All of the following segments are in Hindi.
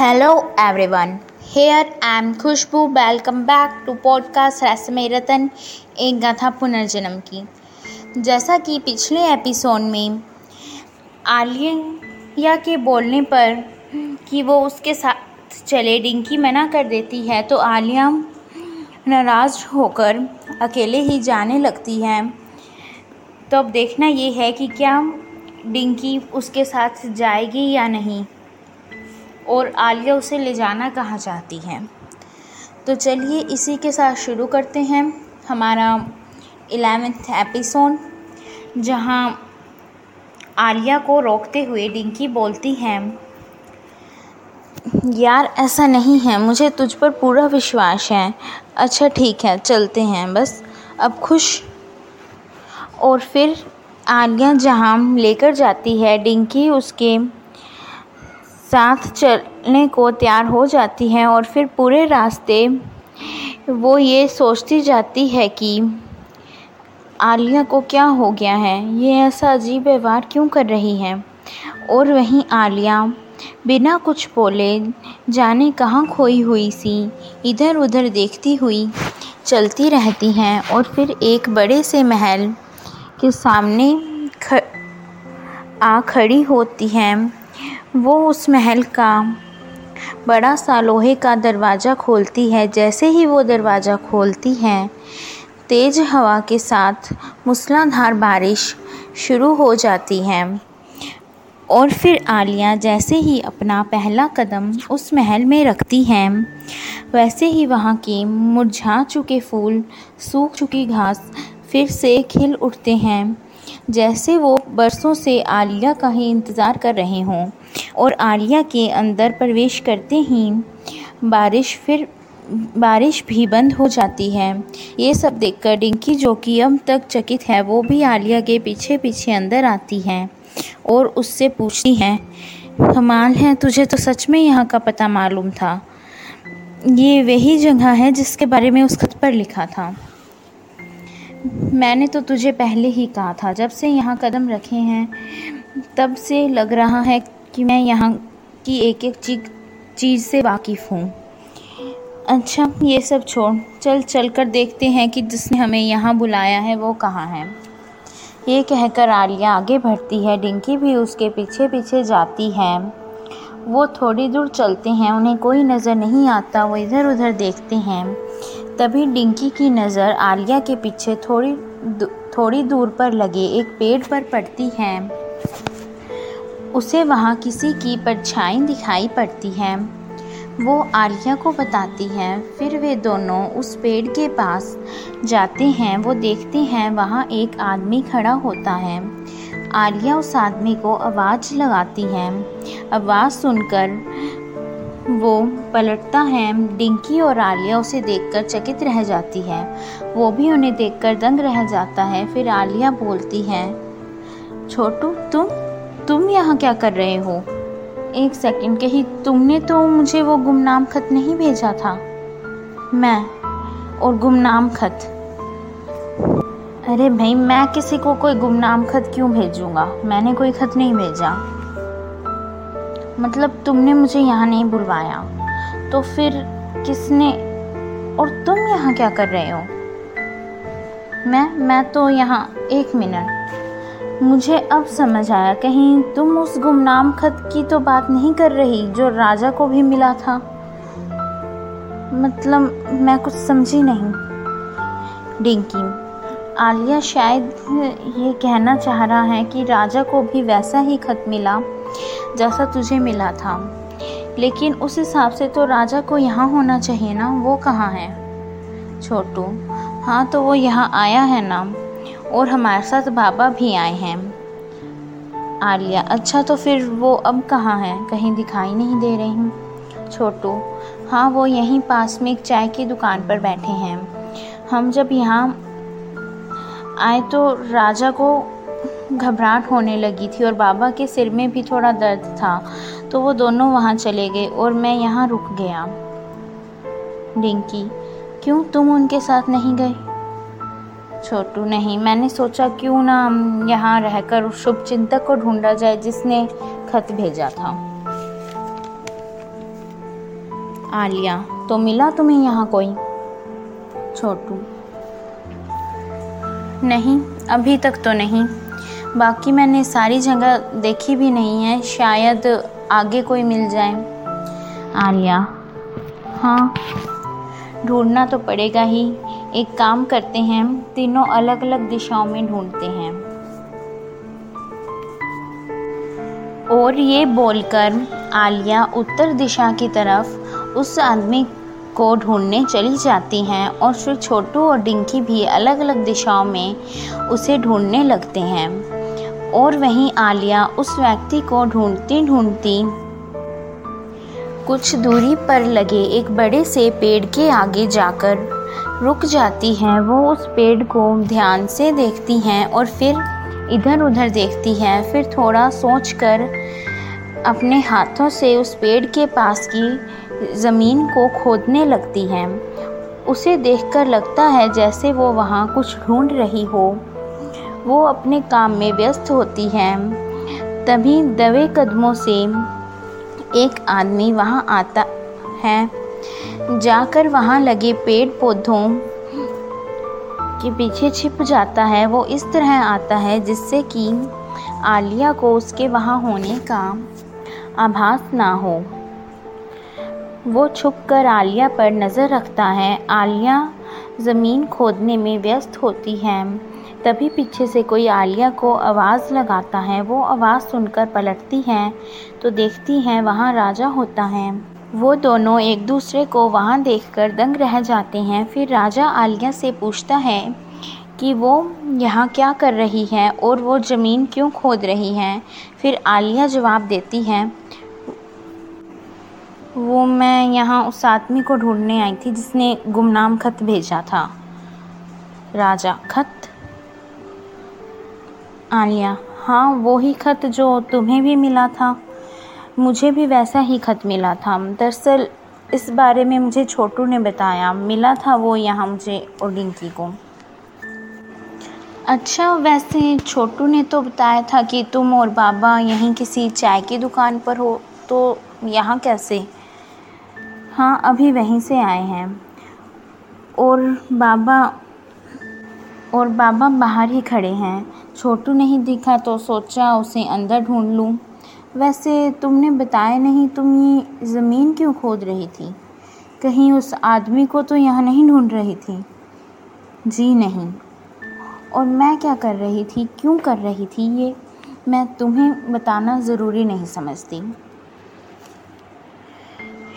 Hello, everyone. Here I am Khushboo welcome back to podcast रसम रतन एक गाथा पुनर्जन्म की। जैसा कि पिछले एपिसोड में आलिया के बोलने पर कि वो उसके साथ चले, डिंकी मना कर देती है तो आलिया नाराज़ होकर अकेले ही जाने लगती है। तो अब देखना ये है कि क्या डिंकी उसके साथ जाएगी या नहीं। और आलिया उसे ले जाना कहाँ चाहती है। तो चलिए इसी के साथ शुरू करते हैं हमारा एलेवेंथ एपिसोड जहाँ आलिया को रोकते हुए डिंकी बोलती है, यार, ऐसा नहीं है, मुझे तुझ पर पूरा विश्वास है। अच्छा ठीक है, चलते हैं, बस। अब खुश। और फिर आलिया जहाँ लेकर जाती है, डिंकी उसके साथ चलने को तैयार हो जाती है और फिर पूरे रास्ते वो ये सोचती जाती है कि आलिया को क्या हो गया है? ये ऐसा अजीब व्यवहार क्यों कर रही है? और वहीं आलिया बिना कुछ बोले जाने कहाँ खोई हुई सी इधर उधर देखती हुई चलती रहती हैं और फिर एक बड़े से महल के सामने ख, आ खड़ी होती हैं। वो उस महल का बड़ा सा लोहे का दरवाज़ा खोलती है। जैसे ही वो दरवाज़ा खोलती है, तेज़ हवा के साथ मूसलाधार बारिश शुरू हो जाती है। और फिर आलिया जैसे ही अपना पहला कदम उस महल में रखती हैं, वैसे ही वहाँ के मुरझा चुके फूल, सूख चुकी घास फिर से खिल उठते हैं। जैसे वो बरसों से आलिया का ही इंतज़ार कर रहे हों और आलिया के अंदर प्रवेश करते ही बारिश फिर, बारिश भी बंद हो जाती है। ये सब देखकर डिंकी, जो कि अब तक चकित है, वो भी आलिया के पीछे पीछे अंदर आती है और उससे पूछती है कमाल है, तुझे तो सच में यहाँ का पता मालूम था। ये वही जगह है जिसके बारे में उस खत पर लिखा था। मैंने तो तुझे पहले ही कहा था, जब से यहाँ कदम रखे हैं, तब से लग रहा है कि मैं यहाँ की एक एक चीज़, चीज़ से वाकिफ़ हूँ। अच्छा ये सब छोड़, चल चल कर देखते हैं कि जिसने हमें यहाँ बुलाया है, वो कहाँ है। ये कहकर आलिया आगे बढ़ती है, डिंकी भी उसके पीछे पीछे जाती है। वो थोड़ी दूर चलते हैं, उन्हें कोई नज़र नहीं आता, वो इधर उधर देखते हैं। तभी डिंकी की नज़र आलिया के पीछे थोड़ी थोड़ी दूर पर लगे। एक पेड़ पर पड़ती है। उसे वहाँ किसी की परछाई दिखाई पड़ती है। वो आलिया को बताती है। फिर वे दोनों उस पेड़ के पास जाते हैं। वो देखते हैं वहाँ एक आदमी खड़ा होता है। आलिया उस आदमी को आवाज़ लगाती है। आवाज़ सुनकर वो पलटता है, डिंकी और आलिया उसे देखकर चकित रह जाती है। वो भी उन्हें देखकर दंग रह जाता है, फिर आलिया बोलती है, छोटू, तुम तुम यहाँ क्या कर रहे हो? एक सेकंड कही तुमने तो मुझे वो गुमनाम खत नहीं भेजा था। मैं, और गुमनाम खत? अरे भाई, मैं किसी को कोई गुमनाम खत क्यों भेजूँगा? मैंने कोई खत नहीं भेजा। मतलब तुमने मुझे यहाँ नहीं बुलवाया। तो फिर किसने और तुम यहाँ क्या कर रहे हो? मैं मैं तो यहाँ एक मिनट। मुझे अब समझ आया, कहीं तुम उस गुमनाम खत की तो बात नहीं कर रही जो राजा को भी मिला था? मतलब मैं कुछ समझी नहीं। डिंकी, आलिया शायद ये कहना चाह रहा है कि राजा को भी वैसा ही खत मिला। जैसा तुझे मिला था। लेकिन उस हिसाब से तो राजा को यहाँ होना चाहिए ना, वो कहाँ है? छोटू हाँ तो वो यहाँ आया है ना, और हमारे साथ बाबा भी आए हैं। आलिया अच्छा तो फिर वो अब कहाँ है? कहीं दिखाई नहीं दे रही। छोटू हाँ वो यहीं पास में एक चाय की दुकान पर बैठे हैं। हम जब यहाँ आए तो राजा को घबराहट होने लगी थी और बाबा के सिर में भी थोड़ा दर्द था तो वो दोनों वहाँ चले गए और मैं यहाँ रुक गया। डिंकी क्यों तुम उनके साथ नहीं गए? छोटू, नहीं, मैंने सोचा क्यों ना यहाँ रहकर उस शुभ चिंतक को ढूंढा जाए जिसने खत भेजा था। आलिया तो मिला तुम्हें यहाँ कोई? छोटू. नहीं, अभी तक तो नहीं। बाकी मैंने सारी जगह देखी भी नहीं है। शायद आगे कोई मिल जाए। आलिया हाँ ढूंढना तो पड़ेगा ही। एक काम करते हैं, तीनों अलग अलग दिशाओं में ढूंढते हैं। और ये बोलकर आलिया उत्तर दिशा की तरफ़ उस आदमी को ढूँढने चली जाती हैं और फिर छोटू और डिंकी भी अलग अलग दिशाओं में उसे ढूँढने लगते हैं। और वहीं आलिया उस व्यक्ति को ढूंढती ढूंढती कुछ दूरी पर लगे एक बड़े से पेड़ के आगे जाकर रुक जाती हैं। वो उस पेड़ को ध्यान से देखती हैं और फिर इधर उधर देखती हैं। फिर थोड़ा सोचकर अपने हाथों से उस पेड़ के पास की ज़मीन को खोदने लगती हैं। उसे देखकर लगता है जैसे वो वहाँ कुछ ढूंढ रही हो। वो अपने काम में व्यस्त होती हैं। तभी दबे कदमों से एक आदमी वहाँ आता है। जाकर वहाँ लगे पेड़ पौधों के पीछे छिप जाता है। वो इस तरह आता है जिससे कि आलिया को उसके वहाँ होने का आभास ना हो। वो छुप कर आलिया पर नज़र रखता है। आलिया ज़मीन खोदने में व्यस्त होती है। तभी पीछे से कोई आलिया को आवाज़ लगाता है। वो आवाज़ सुनकर पलटती हैं तो देखती हैं वहाँ राजा होता है। वो दोनों एक दूसरे को वहाँ देखकर दंग रह जाते हैं। फिर राजा आलिया से पूछता है कि वो यहाँ क्या कर रही है और वो ज़मीन क्यों खोद रही हैं? फिर आलिया जवाब देती है, वो मैं यहाँ उस आदमी को ढूँढने आई थी जिसने गुमनाम खत भेजा था। राजा, खत? आलिया हाँ वो ही खत जो तुम्हें भी मिला था। मुझे भी वैसा ही खत मिला था। दरअसल, इस बारे में मुझे छोटू ने बताया। मिला था वो यहाँ मुझे और को। अच्छा वैसे छोटू ने तो बताया था कि तुम और बाबा यहीं किसी चाय की दुकान पर हो तो यहाँ कैसे? हाँ अभी वहीं से आए हैं। और बाबा और बाबा बाहर ही खड़े हैं। छोटू नहीं दिखा तो सोचा उसे अंदर ढूंढ लूँ। वैसे तुमने बताया नहीं, तुम ये ज़मीन क्यों खोद रही थी? कहीं उस आदमी को तो यहाँ नहीं ढूंढ रही थी। जी नहीं। और मैं क्या कर रही थी, क्यों कर रही थी ये, मैं तुम्हें बताना ज़रूरी नहीं समझती।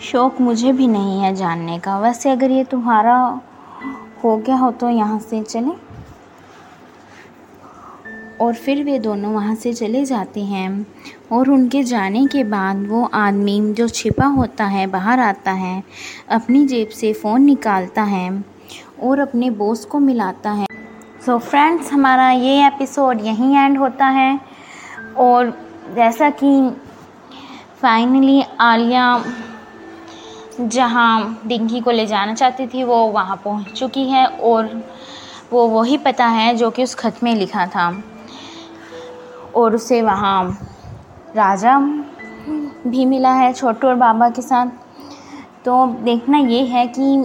शौक़ मुझे भी नहीं है जानने का। वैसे अगर ये तुम्हारा हो गया हो तो यहाँ से चलें। और फिर वे दोनों वहाँ से चले जाते हैं और उनके जाने के बाद वो आदमी जो छिपा होता है, बाहर आता है, अपनी जेब से फ़ोन निकालता है और अपने बॉस को मिलाता है। सो so फ्रेंड्स हमारा ये एपिसोड यहीं एंड होता है और जैसा कि फाइनली आलिया जहाँ डिंकी को ले जाना चाहती थी, वो वहाँ पहुँच चुकी है और वो वही पता है जो कि उस खत में लिखा था। और उसे वहाँ राजा भी मिला है, छोटू और बाबा के साथ। तो देखना ये है कि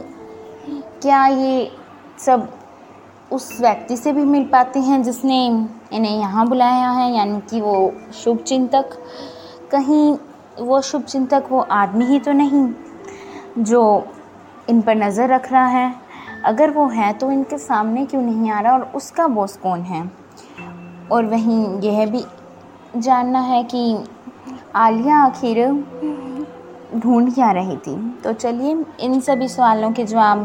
क्या ये सब उस व्यक्ति से भी मिल पाते हैं जिसने इन्हें यहाँ बुलाया है, यानी कि वो शुभ चिंतक कहीं वो शुभ चिंतक वो आदमी ही तो नहीं जो इन पर नज़र रख रहा है। अगर वो है तो इनके सामने क्यों नहीं आ रहा और उसका बॉस कौन है? और वहीं यह भी जानना है कि आलिया आखिर ढूंढ क्या रही थी। तो चलिए इन सभी सवालों के जवाब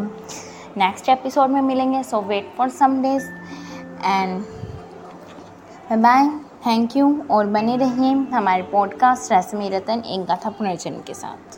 नेक्स्ट एपिसोड में मिलेंगे so wait for some days and bye thank you और बने रहिए हमारे पॉडकास्ट रसमी रतन एक गाथा पुनर्जन्म के साथ।